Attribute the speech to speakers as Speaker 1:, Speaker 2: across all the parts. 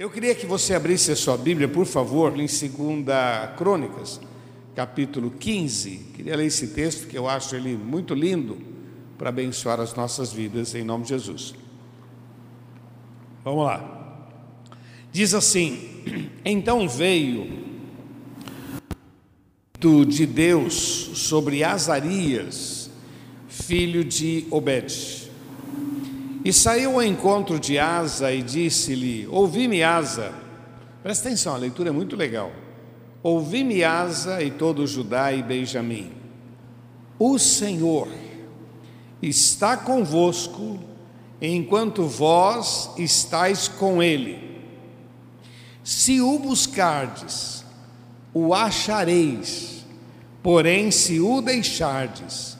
Speaker 1: Eu queria que você abrisse a sua Bíblia, por favor, em 2 Crônicas, capítulo 15. Queria ler esse texto que eu acho ele muito lindo para abençoar as nossas vidas em nome de Jesus. Vamos lá. Diz assim: Então veio de Deus sobre Azarias, filho de Obed e saiu ao encontro de Asa e disse-lhe: Ouvi-me, Asa. Presta atenção, a leitura é muito legal. Ouvi-me, Asa e todo Judá e Benjamim. O Senhor está convosco enquanto vós estáis com ele. Se o buscardes, o achareis, porém, se o deixardes,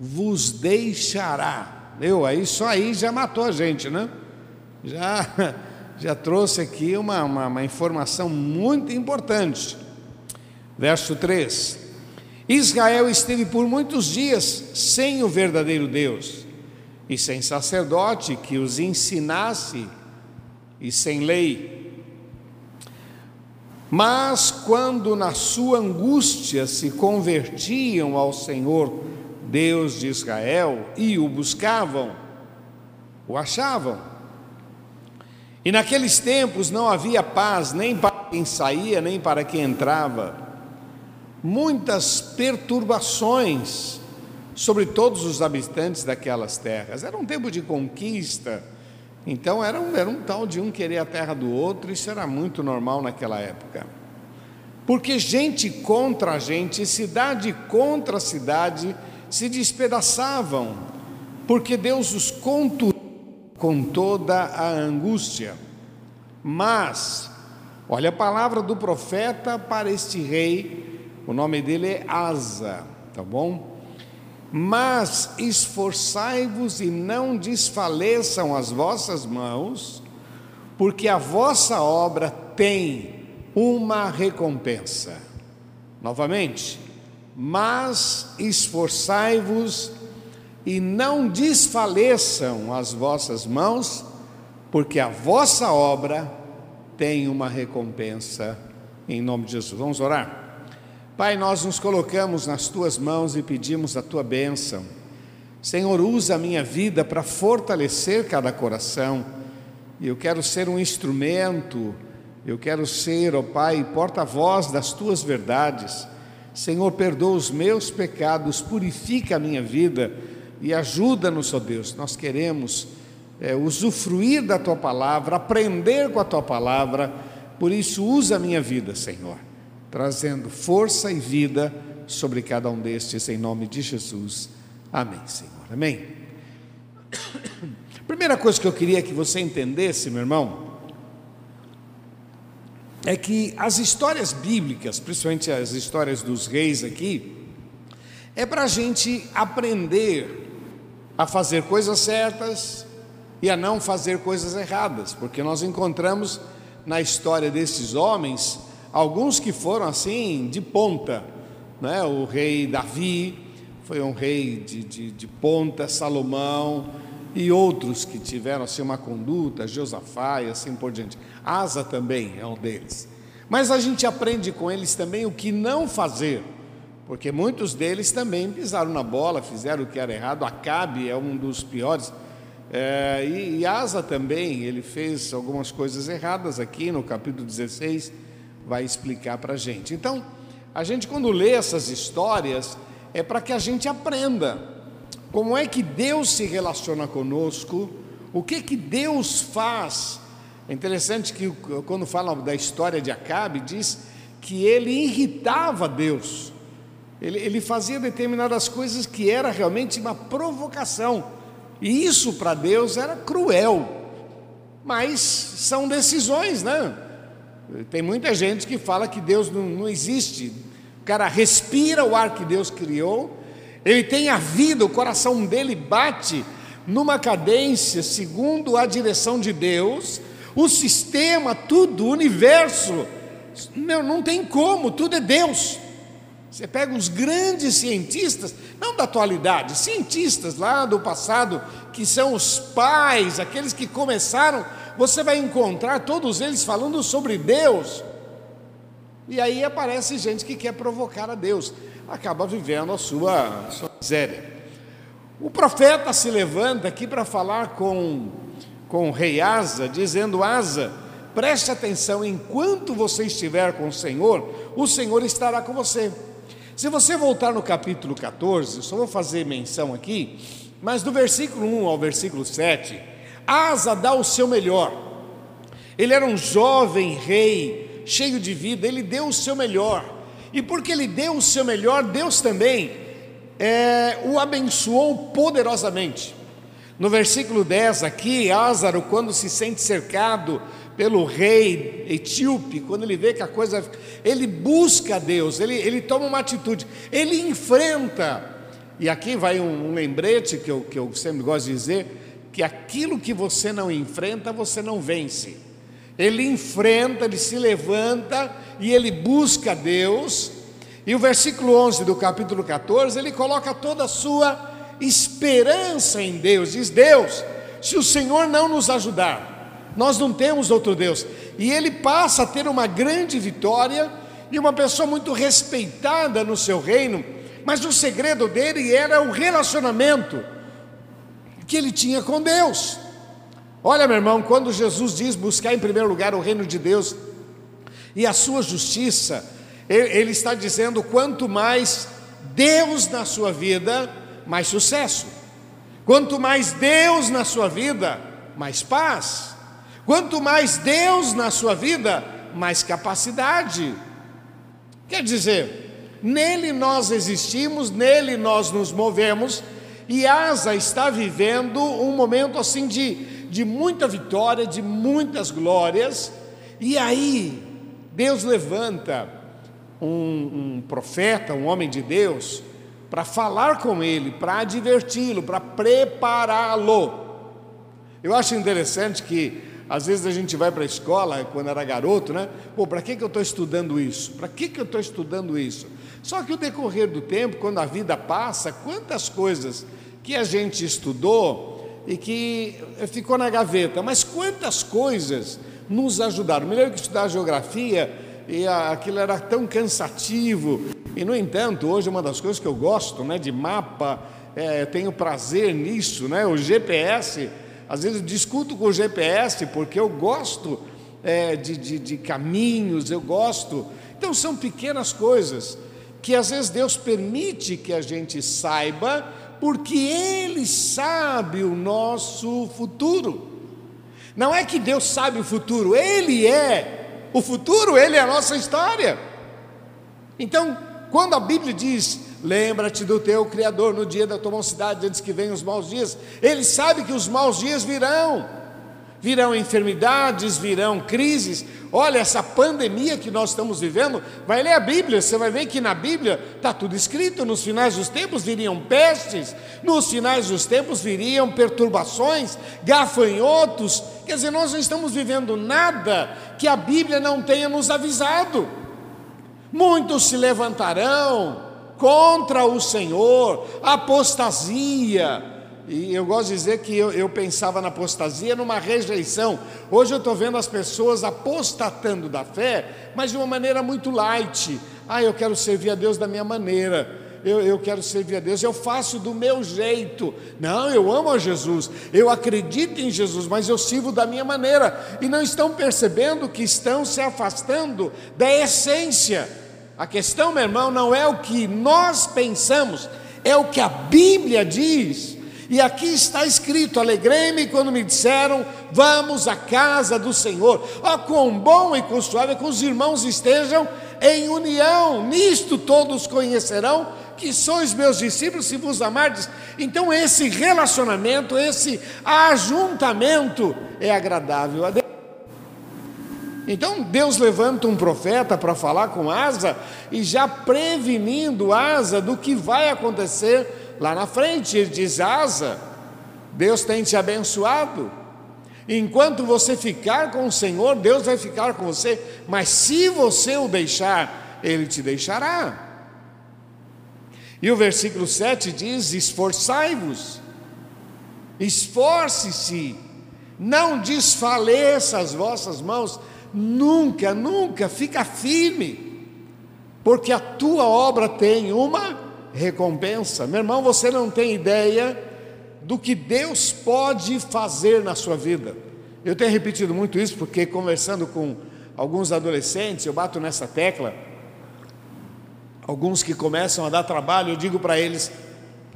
Speaker 1: vos deixará meu, aí só aí já matou a gente, né? Já, já trouxe aqui uma, uma, uma informação muito importante. Verso 3: Israel esteve por muitos dias sem o verdadeiro Deus e sem sacerdote que os ensinasse e sem lei. Mas quando na sua angústia se convertiam ao Senhor Deus de Israel, e o buscavam, o achavam. E naqueles tempos não havia paz nem para quem saía, nem para quem entrava. Muitas perturbações sobre todos os habitantes daquelas terras. Era um tempo de conquista, então era um, era um tal de um querer a terra do outro, isso era muito normal naquela época. Porque gente contra gente, cidade contra cidade, se despedaçavam, porque Deus os conturou com toda a angústia. Mas, olha a palavra do profeta para este rei, o nome dele é Asa, tá bom? Mas esforçai-vos e não desfaleçam as vossas mãos, porque a vossa obra tem uma recompensa. Novamente, mas esforçai-vos e não desfaleçam as vossas mãos, porque a vossa obra tem uma recompensa em nome de Jesus. Vamos orar? Pai, nós nos colocamos nas tuas mãos e pedimos a tua bênção. Senhor, usa a minha vida para fortalecer cada coração. Eu quero ser um instrumento, eu quero ser, ó oh Pai, porta-voz das tuas verdades. Senhor, perdoa os meus pecados, purifica a minha vida e ajuda-nos, ó Deus. Nós queremos é, usufruir da tua palavra, aprender com a tua palavra, por isso, usa a minha vida, Senhor, trazendo força e vida sobre cada um destes, em nome de Jesus. Amém, Senhor. Amém. Primeira coisa que eu queria que você entendesse, meu irmão, é que as histórias bíblicas, principalmente as histórias dos reis aqui, é para a gente aprender a fazer coisas certas e a não fazer coisas erradas, porque nós encontramos na história desses homens alguns que foram assim de ponta, né? o rei Davi foi um rei de, de, de ponta, Salomão e outros que tiveram assim uma conduta, Josafá e assim por diante. Asa também é um deles. Mas a gente aprende com eles também o que não fazer, porque muitos deles também pisaram na bola, fizeram o que era errado. Acabe é um dos piores. É, e, e Asa também, ele fez algumas coisas erradas aqui no capítulo 16, vai explicar para a gente. Então, a gente quando lê essas histórias, é para que a gente aprenda como é que Deus se relaciona conosco, o que que Deus faz. É interessante que quando fala da história de Acabe, diz que ele irritava Deus. Ele, ele fazia determinadas coisas que era realmente uma provocação. E isso para Deus era cruel. Mas são decisões, né? Tem muita gente que fala que Deus não, não existe. O cara respira o ar que Deus criou ele tem a vida, o coração dele bate numa cadência segundo a direção de Deus, o sistema, tudo, o universo. Meu, não tem como, tudo é Deus. Você pega os grandes cientistas, não da atualidade, cientistas lá do passado, que são os pais, aqueles que começaram você vai encontrar todos eles falando sobre Deus. E aí aparece gente que quer provocar a Deus, acaba vivendo a sua, a sua miséria. O profeta se levanta aqui para falar com, com o rei Asa, dizendo: Asa, preste atenção, enquanto você estiver com o Senhor, o Senhor estará com você. Se você voltar no capítulo 14, só vou fazer menção aqui, mas do versículo 1 ao versículo 7, Asa dá o seu melhor. Ele era um jovem rei, cheio de vida, ele deu o seu melhor. E porque ele deu o seu melhor, Deus também é, o abençoou poderosamente. No versículo 10 aqui, Ázaro, quando se sente cercado pelo rei etíope, quando ele vê que a coisa. Ele busca Deus, ele, ele toma uma atitude, ele enfrenta. E aqui vai um, um lembrete que eu, que eu sempre gosto de dizer: que aquilo que você não enfrenta, você não vence. Ele enfrenta, ele se levanta e ele busca Deus. E o versículo 11 do capítulo 14, ele coloca toda a sua esperança em Deus. Diz: Deus, se o Senhor não nos ajudar, nós não temos outro Deus. E ele passa a ter uma grande vitória e uma pessoa muito respeitada no seu reino, mas o segredo dele era o relacionamento que ele tinha com Deus. Olha, meu irmão, quando Jesus diz buscar em primeiro lugar o reino de Deus e a sua justiça, ele, está dizendo: quanto mais Deus na sua vida, mais sucesso. Quanto mais Deus na sua vida, mais paz. Quanto mais Deus na sua vida, mais capacidade. Quer dizer, nele nós existimos, nele nós nos movemos, e Asa está vivendo um momento assim de, de muita vitória, de muitas glórias, e aí Deus levanta um, um profeta, um homem de Deus, para falar com ele, para adverti-lo, para prepará-lo. Eu acho interessante que às vezes a gente vai para a escola, quando era garoto, né? Pô, para que, que eu estou estudando isso? Para que, que eu estou estudando isso? Só que o decorrer do tempo, quando a vida passa, quantas coisas que a gente estudou e que ficou na gaveta, mas quantas coisas nos ajudaram. Me lembro que estudar geografia e aquilo era tão cansativo. E, no entanto, hoje uma das coisas que eu gosto, né, de mapa, é, tenho prazer nisso, né, o GPS às vezes eu discuto com o GPS porque eu gosto é, de, de, de caminhos, eu gosto. Então são pequenas coisas que às vezes Deus permite que a gente saiba, porque Ele sabe o nosso futuro. Não é que Deus sabe o futuro, Ele é o futuro, Ele é a nossa história. Então, quando a Bíblia diz Lembra-te do teu Criador no dia da tua mocidade, antes que venham os maus dias. Ele sabe que os maus dias virão. Virão enfermidades, virão crises. Olha, essa pandemia que nós estamos vivendo, vai ler a Bíblia, você vai ver que na Bíblia está tudo escrito: nos finais dos tempos viriam pestes, nos finais dos tempos viriam perturbações, gafanhotos. Quer dizer, nós não estamos vivendo nada que a Bíblia não tenha nos avisado. Muitos se levantarão, contra o Senhor, apostasia. E eu gosto de dizer que eu, eu pensava na apostasia numa rejeição. Hoje eu estou vendo as pessoas apostatando da fé, mas de uma maneira muito light. Ah, eu quero servir a Deus da minha maneira. Eu, eu, quero servir a Deus, eu faço do meu jeito. Não, eu amo a Jesus, eu acredito em Jesus, mas eu sirvo da minha maneira. E não estão percebendo que estão se afastando da essência. A questão, meu irmão, não é o que nós pensamos, é o que a Bíblia diz. E aqui está escrito: Alegrei-me quando me disseram, vamos à casa do Senhor. Ó, oh, quão bom e quão suave que os irmãos estejam em união, nisto todos conhecerão que sois meus discípulos se vos amardes. Então, esse relacionamento, esse ajuntamento é agradável a Deus. Então Deus levanta um profeta para falar com Asa e já prevenindo Asa do que vai acontecer lá na frente. Ele diz: Asa, Deus tem te abençoado. Enquanto você ficar com o Senhor, Deus vai ficar com você, mas se você o deixar, Ele te deixará. E o versículo 7 diz: Esforçai-vos, esforce-se Não desfaleça as vossas mãos, nunca, nunca, fica firme, porque a tua obra tem uma recompensa. Meu irmão, você não tem ideia do que Deus pode fazer na sua vida. Eu tenho repetido muito isso porque conversando com alguns adolescentes, eu bato nessa tecla. Alguns que começam a dar trabalho, eu digo para eles: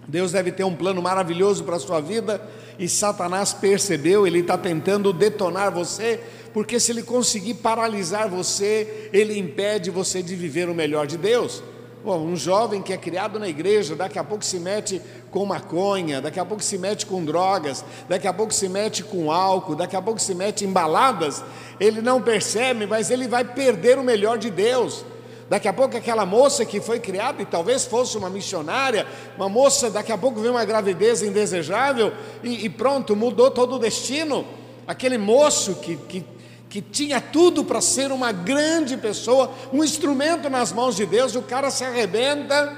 Speaker 1: Deus deve ter um plano maravilhoso para a sua vida e Satanás percebeu, ele está tentando detonar você, porque se ele conseguir paralisar você, ele impede você de viver o melhor de Deus. Bom, um jovem que é criado na igreja, daqui a pouco se mete com maconha, daqui a pouco se mete com drogas, daqui a pouco se mete com álcool, daqui a pouco se mete em baladas, ele não percebe, mas ele vai perder o melhor de Deus. Daqui a pouco aquela moça que foi criada e talvez fosse uma missionária, uma moça, daqui a pouco vem uma gravidez indesejável e, e pronto, mudou todo o destino. Aquele moço que, que que tinha tudo para ser uma grande pessoa, um instrumento nas mãos de Deus, o cara se arrebenta,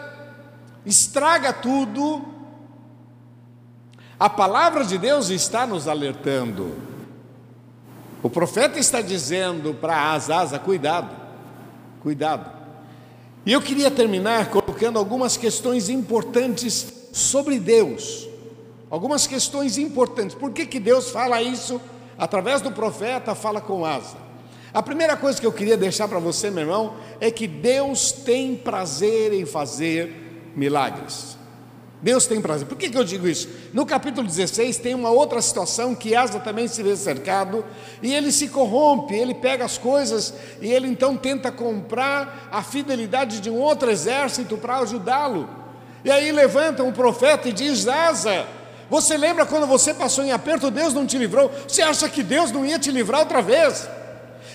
Speaker 1: estraga tudo. A palavra de Deus está nos alertando. O profeta está dizendo para Asasa: cuidado, cuidado. E eu queria terminar colocando algumas questões importantes sobre Deus. Algumas questões importantes. Por que, que Deus fala isso? Através do profeta, fala com Asa. A primeira coisa que eu queria deixar para você, meu irmão, é que Deus tem prazer em fazer milagres. Deus tem prazer. Por que, que eu digo isso? No capítulo 16 tem uma outra situação que Asa também se vê cercado e ele se corrompe, ele pega as coisas e ele então tenta comprar a fidelidade de um outro exército para ajudá-lo. E aí levanta um profeta e diz: Asa, você lembra quando você passou em aperto, Deus não te livrou? Você acha que Deus não ia te livrar outra vez?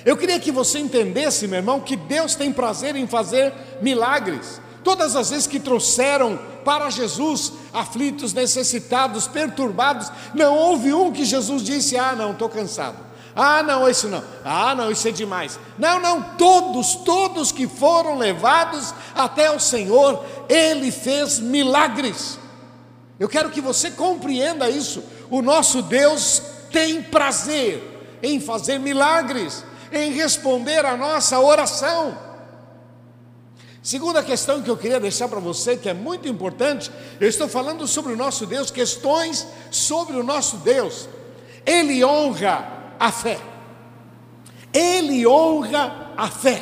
Speaker 1: Eu queria que você entendesse, meu irmão, que Deus tem prazer em fazer milagres. Todas as vezes que trouxeram para Jesus aflitos, necessitados, perturbados, não houve um que Jesus disse: Ah, não, estou cansado. Ah, não, isso não. Ah, não, isso é demais. Não, não, todos, todos que foram levados até o Senhor, Ele fez milagres. Eu quero que você compreenda isso. O nosso Deus tem prazer em fazer milagres, em responder a nossa oração. Segunda questão que eu queria deixar para você, que é muito importante, eu estou falando sobre o nosso Deus, questões sobre o nosso Deus. Ele honra a fé. Ele honra a fé.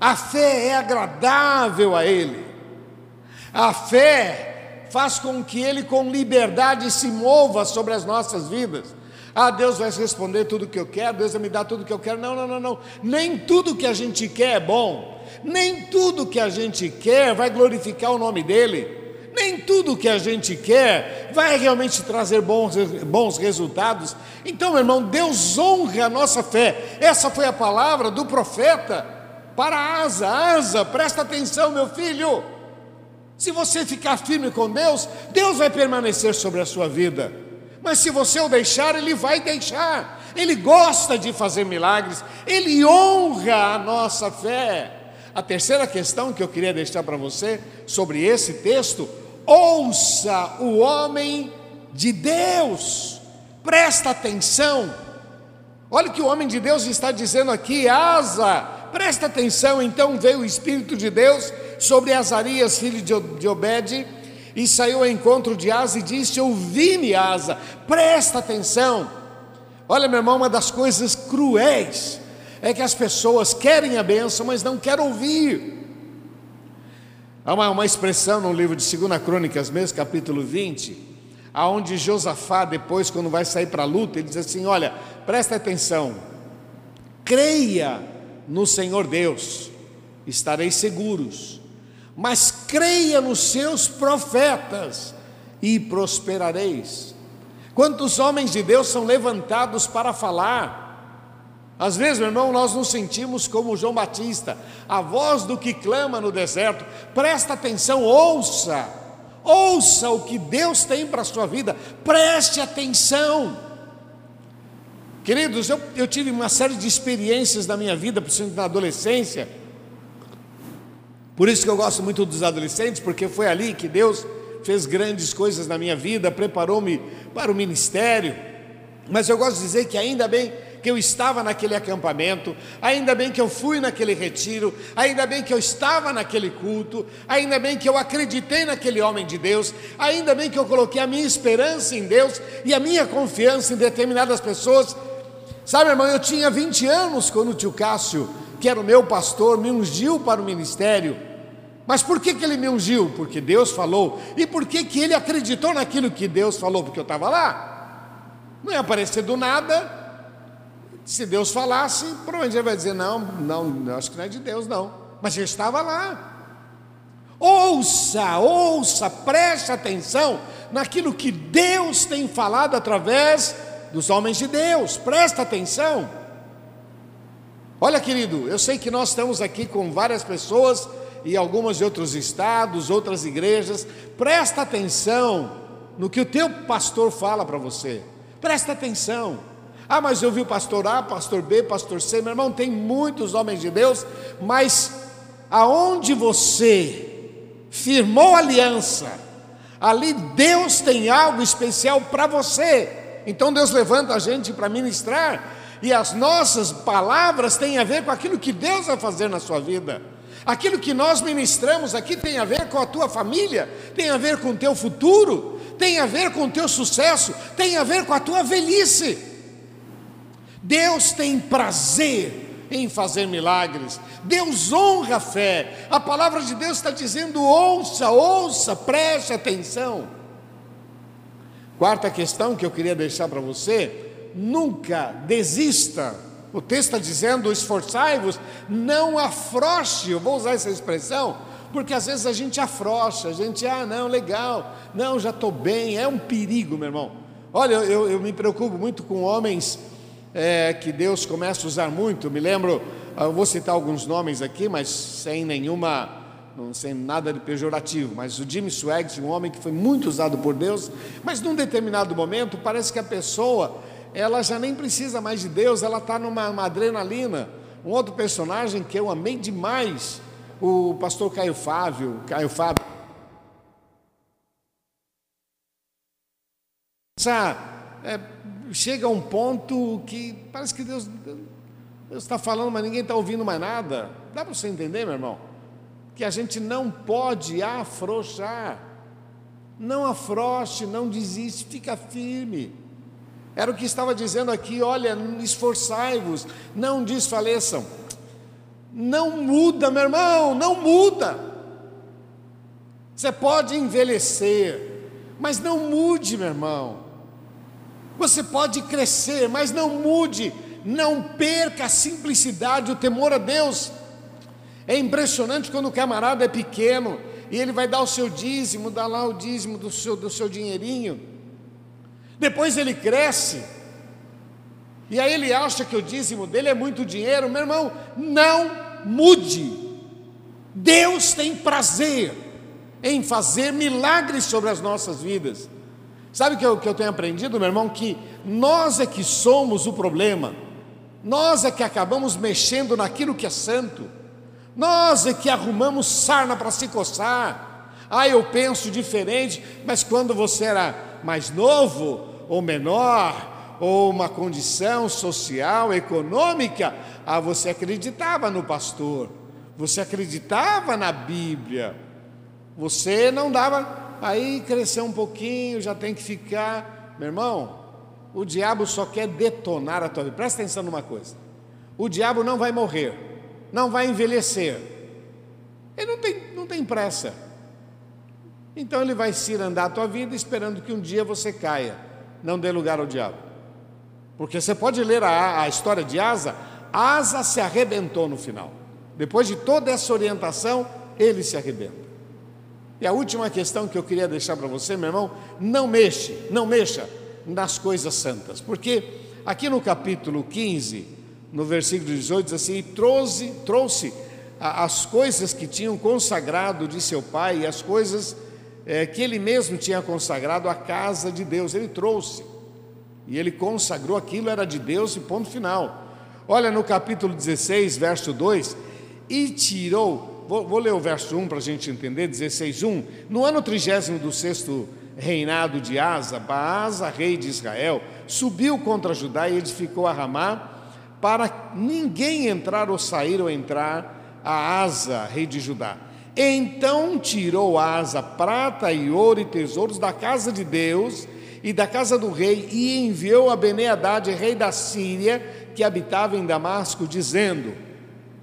Speaker 1: A fé é agradável a Ele. A fé faz com que Ele, com liberdade, se mova sobre as nossas vidas. Ah, Deus vai responder tudo o que eu quero, Deus vai me dar tudo o que eu quero. Não, não, não, não. Nem tudo que a gente quer é bom. Nem tudo que a gente quer vai glorificar o nome dEle. Nem tudo que a gente quer vai realmente trazer bons, bons resultados. Então, meu irmão, Deus honra a nossa fé. Essa foi a palavra do profeta para Asa. Asa, presta atenção, meu filho. Se você ficar firme com Deus, Deus vai permanecer sobre a sua vida. Mas se você o deixar, Ele vai deixar. Ele gosta de fazer milagres, Ele honra a nossa fé. A terceira questão que eu queria deixar para você sobre esse texto: ouça o homem de Deus, presta atenção. Olha que o homem de Deus está dizendo aqui, Asa, presta atenção. Então veio o Espírito de Deus sobre Azarias, filho de Obed, e saiu ao encontro de Asa e disse: Ouvi-me, Asa, presta atenção. Olha, meu irmão, uma das coisas cruéis é que as pessoas querem a bênção, mas não querem ouvir. Há uma, uma expressão no livro de 2 Crônicas, mesmo capítulo 20, aonde Josafá, depois, quando vai sair para a luta, ele diz assim: Olha, presta atenção, creia no Senhor Deus, estareis seguros mas creia nos seus profetas e prosperareis. Quantos homens de Deus são levantados para falar? Às vezes, meu irmão, nós nos sentimos como João Batista, a voz do que clama no deserto. Presta atenção, ouça, ouça o que Deus tem para a sua vida, preste atenção. Queridos, eu, eu tive uma série de experiências na minha vida, principalmente na adolescência, por isso que eu gosto muito dos adolescentes, porque foi ali que Deus fez grandes coisas na minha vida, preparou-me para o ministério. Mas eu gosto de dizer que ainda bem que eu estava naquele acampamento, ainda bem que eu fui naquele retiro, ainda bem que eu estava naquele culto, ainda bem que eu acreditei naquele homem de Deus, ainda bem que eu coloquei a minha esperança em Deus e a minha confiança em determinadas pessoas. Sabe, irmão, eu tinha 20 anos quando o tio Cássio, que era o meu pastor, me ungiu para o ministério. Mas por que, que ele me ungiu? Porque Deus falou. E por que, que ele acreditou naquilo que Deus falou? Porque eu estava lá. Não ia aparecer do nada, se Deus falasse, provavelmente ele vai dizer: não, não, acho que não é de Deus, não. Mas ele estava lá. Ouça, ouça, preste atenção naquilo que Deus tem falado através dos homens de Deus, presta atenção. Olha, querido, eu sei que nós estamos aqui com várias pessoas e algumas de outros estados, outras igrejas. Presta atenção no que o teu pastor fala para você. Presta atenção. Ah, mas eu vi o pastor A, pastor B, pastor C, meu irmão, tem muitos homens de Deus, mas aonde você firmou aliança, ali Deus tem algo especial para você. Então Deus levanta a gente para ministrar, e as nossas palavras têm a ver com aquilo que Deus vai fazer na sua vida. Aquilo que nós ministramos aqui tem a ver com a tua família, tem a ver com o teu futuro, tem a ver com o teu sucesso, tem a ver com a tua velhice. Deus tem prazer em fazer milagres. Deus honra a fé. A palavra de Deus está dizendo: ouça, ouça, preste atenção. Quarta questão que eu queria deixar para você: nunca desista. O texto está dizendo: esforçai-vos, não afroche. Eu vou usar essa expressão, porque às vezes a gente afrocha, a gente, ah, não, legal, não, já estou bem. É um perigo, meu irmão. Olha, eu, eu me preocupo muito com homens é, que Deus começa a usar muito. Me lembro, eu vou citar alguns nomes aqui, mas sem nenhuma, sem nada de pejorativo. Mas o Jimmy Swaggart, um homem que foi muito usado por Deus, mas num determinado momento parece que a pessoa ela já nem precisa mais de Deus, ela está numa adrenalina. Um outro personagem que eu amei demais, o pastor Caio Fábio, Caio Fábio. Essa, é, chega a um ponto que parece que Deus, está falando, mas ninguém está ouvindo mais nada. Dá para você entender, meu irmão? Que a gente não pode afrouxar. Não afrouxe, não desiste, fica firme. Era o que estava dizendo aqui, olha, esforçai-vos, não desfaleçam. Não muda, meu irmão, não muda. Você pode envelhecer, mas não mude, meu irmão. Você pode crescer, mas não mude, não perca a simplicidade, o temor a Deus. É impressionante quando o camarada é pequeno e ele vai dar o seu dízimo, dá lá o dízimo do seu, do seu dinheirinho. Depois ele cresce, e aí ele acha que o dízimo dele é muito dinheiro. Meu irmão, não mude. Deus tem prazer em fazer milagres sobre as nossas vidas. Sabe o que eu, que eu tenho aprendido, meu irmão? Que nós é que somos o problema, nós é que acabamos mexendo naquilo que é santo, nós é que arrumamos sarna para se coçar. Ah, eu penso diferente, mas quando você era mais novo ou menor, ou uma condição social, econômica, ah, você acreditava no pastor, você acreditava na Bíblia, você não dava Aí cresceu um pouquinho, já tem que ficar. Meu irmão, o diabo só quer detonar a tua vida. Presta atenção numa coisa: o diabo não vai morrer, não vai envelhecer, ele não tem, não tem pressa. Então ele vai cirandar a tua vida esperando que um dia você caia. Não dê lugar ao diabo. Porque você pode ler a, a história de Asa, Asa se arrebentou no final. Depois de toda essa orientação, ele se arrebenta. E a última questão que eu queria deixar para você, meu irmão, não mexe, não mexa nas coisas santas, porque aqui no capítulo 15, no versículo 18, diz assim: trouxe, trouxe as coisas que tinham consagrado de seu pai e as coisas é, que ele mesmo tinha consagrado à casa de Deus, ele trouxe. E ele consagrou aquilo, era de Deus e ponto final. Olha no capítulo 16, verso 2: E tirou Vou, vou ler o verso 1 para a gente entender, 16, 1. No ano trigésimo do sexto reinado de Asa, Baasa, rei de Israel, subiu contra Judá e edificou a Ramá, para ninguém entrar ou sair ou entrar a Asa, rei de Judá. Então tirou Asa prata e ouro e tesouros da casa de Deus e da casa do rei e enviou a Beneadade, rei da Síria, que habitava em Damasco, dizendo: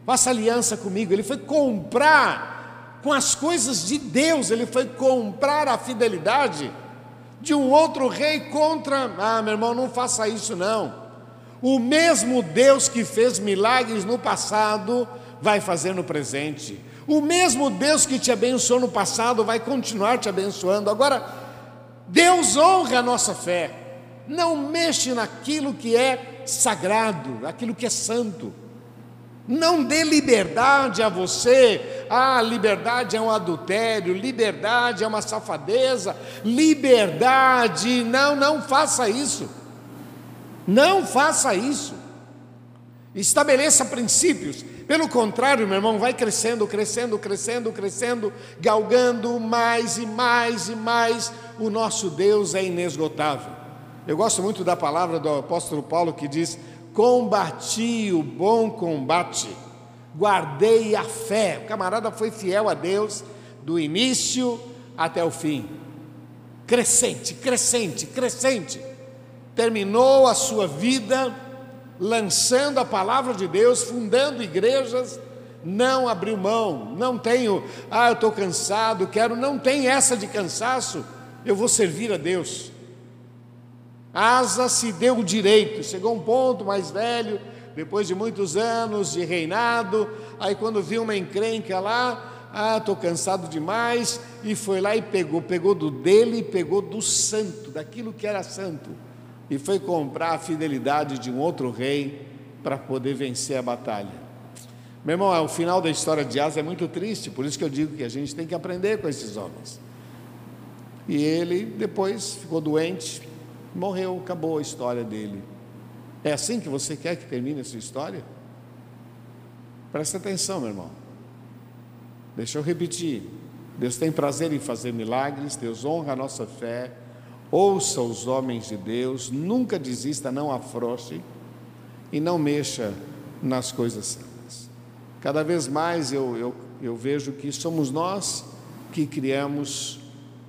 Speaker 1: Faça aliança comigo. Ele foi comprar com as coisas de Deus, ele foi comprar a fidelidade de um outro rei contra. Ah, meu irmão, não faça isso não. O mesmo Deus que fez milagres no passado vai fazer no presente. O mesmo Deus que te abençoou no passado vai continuar te abençoando. Agora, Deus honra a nossa fé. Não mexe naquilo que é sagrado, aquilo que é santo. Não dê liberdade a você. Ah, liberdade é um adultério, liberdade é uma safadeza, liberdade. Não, não faça isso. Não faça isso. Estabeleça princípios. Pelo contrário, meu irmão, vai crescendo, crescendo, crescendo, crescendo, galgando mais e mais e mais. O nosso Deus é inesgotável. Eu gosto muito da palavra do apóstolo Paulo que diz: Combati o bom combate, guardei a fé. O camarada foi fiel a Deus do início até o fim. Crescente, crescente, crescente. Terminou a sua vida lançando a palavra de Deus, fundando igrejas, não abriu mão, não tenho, ah, eu estou cansado, quero, não tem essa de cansaço, eu vou servir a Deus. Asa se deu o direito, chegou um ponto mais velho, depois de muitos anos de reinado, aí quando viu uma encrenca lá, ah, estou cansado demais, e foi lá e pegou, pegou do dele e pegou do santo, daquilo que era santo e foi comprar a fidelidade de um outro rei para poder vencer a batalha. Meu irmão, o final da história de Asa é muito triste, por isso que eu digo que a gente tem que aprender com esses homens. E ele depois ficou doente, morreu, acabou a história dele. É assim que você quer que termine a sua história? Presta atenção, meu irmão. Deixa eu repetir. Deus tem prazer em fazer milagres, Deus honra a nossa fé, Ouça os homens de Deus, nunca desista, não afrouxe e não mexa nas coisas santas. Cada vez mais eu, eu, eu vejo que somos nós que criamos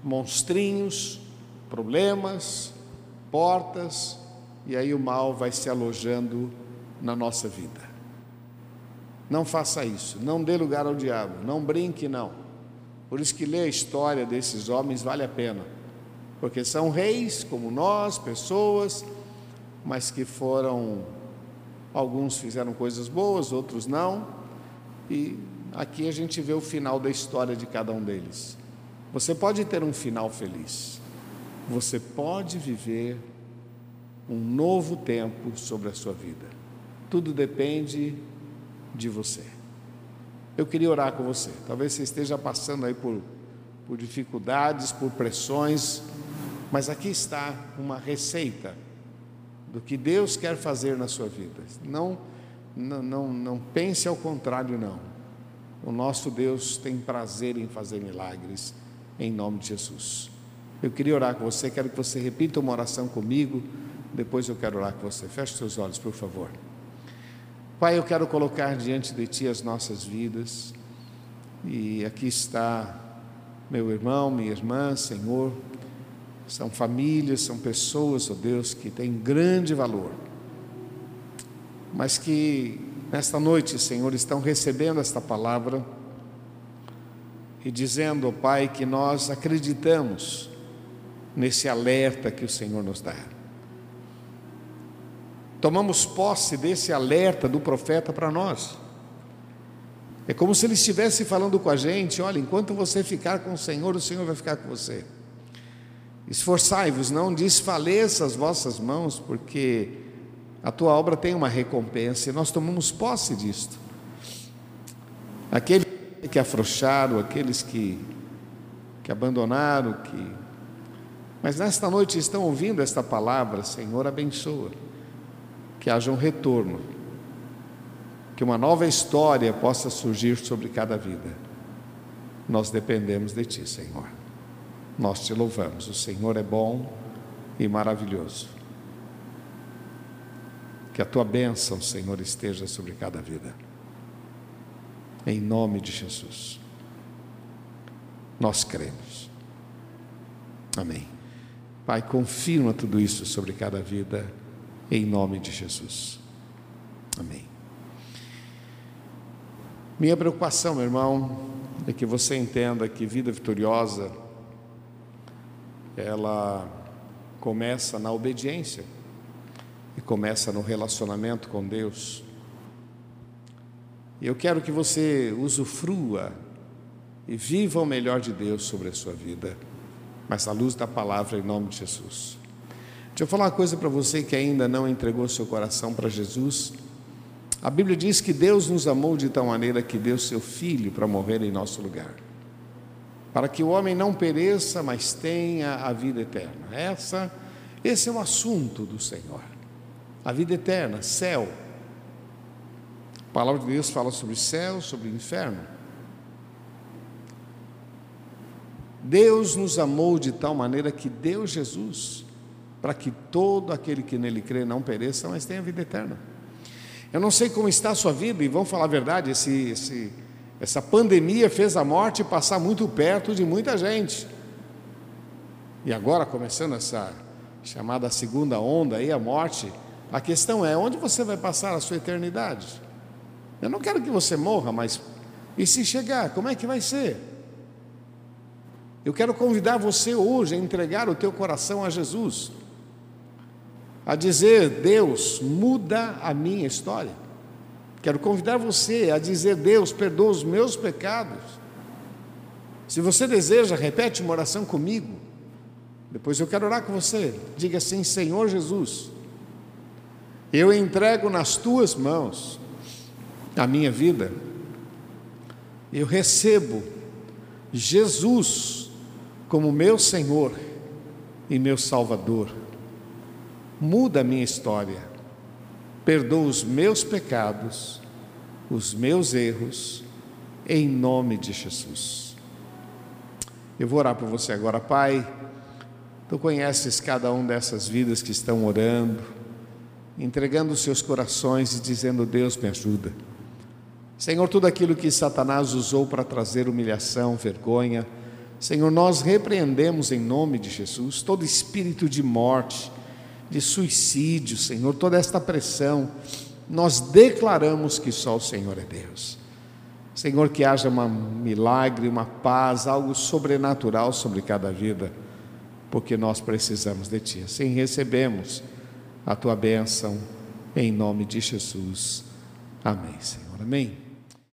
Speaker 1: monstrinhos, problemas, portas, e aí o mal vai se alojando na nossa vida. Não faça isso, não dê lugar ao diabo, não brinque, não. Por isso que ler a história desses homens vale a pena porque são reis como nós, pessoas, mas que foram, alguns fizeram coisas boas, outros não, e aqui a gente vê o final da história de cada um deles. Você pode ter um final feliz, você pode viver um novo tempo sobre a sua vida, tudo depende de você. Eu queria orar com você, talvez você esteja passando aí por, por dificuldades, por pressões, mas aqui está uma receita do que Deus quer fazer na sua vida. Não, não, não, não pense ao contrário, não. O nosso Deus tem prazer em fazer milagres, em nome de Jesus. Eu queria orar com você, quero que você repita uma oração comigo, depois eu quero orar com você. Feche seus olhos, por favor. Pai, eu quero colocar diante de Ti as nossas vidas, e aqui está meu irmão, minha irmã, Senhor são famílias, são pessoas, ó oh Deus, que têm grande valor, mas que nesta noite, Senhor, estão recebendo esta palavra e dizendo, oh Pai, que nós acreditamos nesse alerta que o Senhor nos dá. Tomamos posse desse alerta do profeta para nós. É como se ele estivesse falando com a gente: olha, enquanto você ficar com o Senhor, o Senhor vai ficar com você. Esforçai-vos, não desfaleça as vossas mãos, porque a tua obra tem uma recompensa e nós tomamos posse disto. Aqueles que afrouxaram, aqueles que, que abandonaram, que. Mas nesta noite estão ouvindo esta palavra, Senhor, abençoa. Que haja um retorno, que uma nova história possa surgir sobre cada vida. Nós dependemos de Ti, Senhor. Nós te louvamos. O Senhor é bom e maravilhoso. Que a tua bênção, Senhor, esteja sobre cada vida. Em nome de Jesus. Nós cremos. Amém. Pai, confirma tudo isso sobre cada vida, em nome de Jesus. Amém. Minha preocupação, meu irmão, é que você entenda que vida vitoriosa, ela começa na obediência e começa no relacionamento com Deus. Eu quero que você usufrua e viva o melhor de Deus sobre a sua vida, mas à luz da palavra em nome de Jesus. Deixa eu falar uma coisa para você que ainda não entregou seu coração para Jesus. A Bíblia diz que Deus nos amou de tal maneira que deu seu Filho para morrer em nosso lugar, para que o homem não pereça, mas tenha a vida eterna. Essa, esse é o assunto do Senhor. A vida eterna, céu. A palavra de Deus fala sobre céu, sobre inferno. Deus nos amou de tal maneira que deu Jesus, para que todo aquele que nele crê não pereça, mas tenha vida eterna. Eu não sei como está a sua vida, e vamos falar a verdade: esse, esse, essa pandemia fez a morte passar muito perto de muita gente. E agora, começando essa chamada segunda onda aí, a morte, a questão é: onde você vai passar a sua eternidade? Eu não quero que você morra, mas e se chegar, como é que vai ser? Eu quero convidar você hoje a entregar o teu coração a Jesus a dizer: Deus, muda a minha história. Quero convidar você a dizer: Deus, perdoa os meus pecados. Se você deseja, repete uma oração comigo. Depois eu quero orar com você. Diga assim: Senhor Jesus, eu entrego nas tuas mãos a minha vida. Eu recebo Jesus como meu Senhor e meu Salvador muda a minha história, perdoa os meus pecados, os meus erros, em nome de Jesus. Eu vou orar por você agora, Pai. Tu conheces cada um dessas vidas que estão orando, entregando seus corações e dizendo: Deus me ajuda. Senhor, tudo aquilo que Satanás usou para trazer humilhação, vergonha, Senhor, nós repreendemos em nome de Jesus todo espírito de morte, de suicídio, Senhor, toda esta pressão, nós declaramos que só o Senhor é Deus. Senhor, que haja um milagre, uma paz, algo sobrenatural sobre cada vida, porque nós precisamos de Ti. Assim recebemos a Tua bênção, em nome de Jesus. Amém, Senhor. Amém.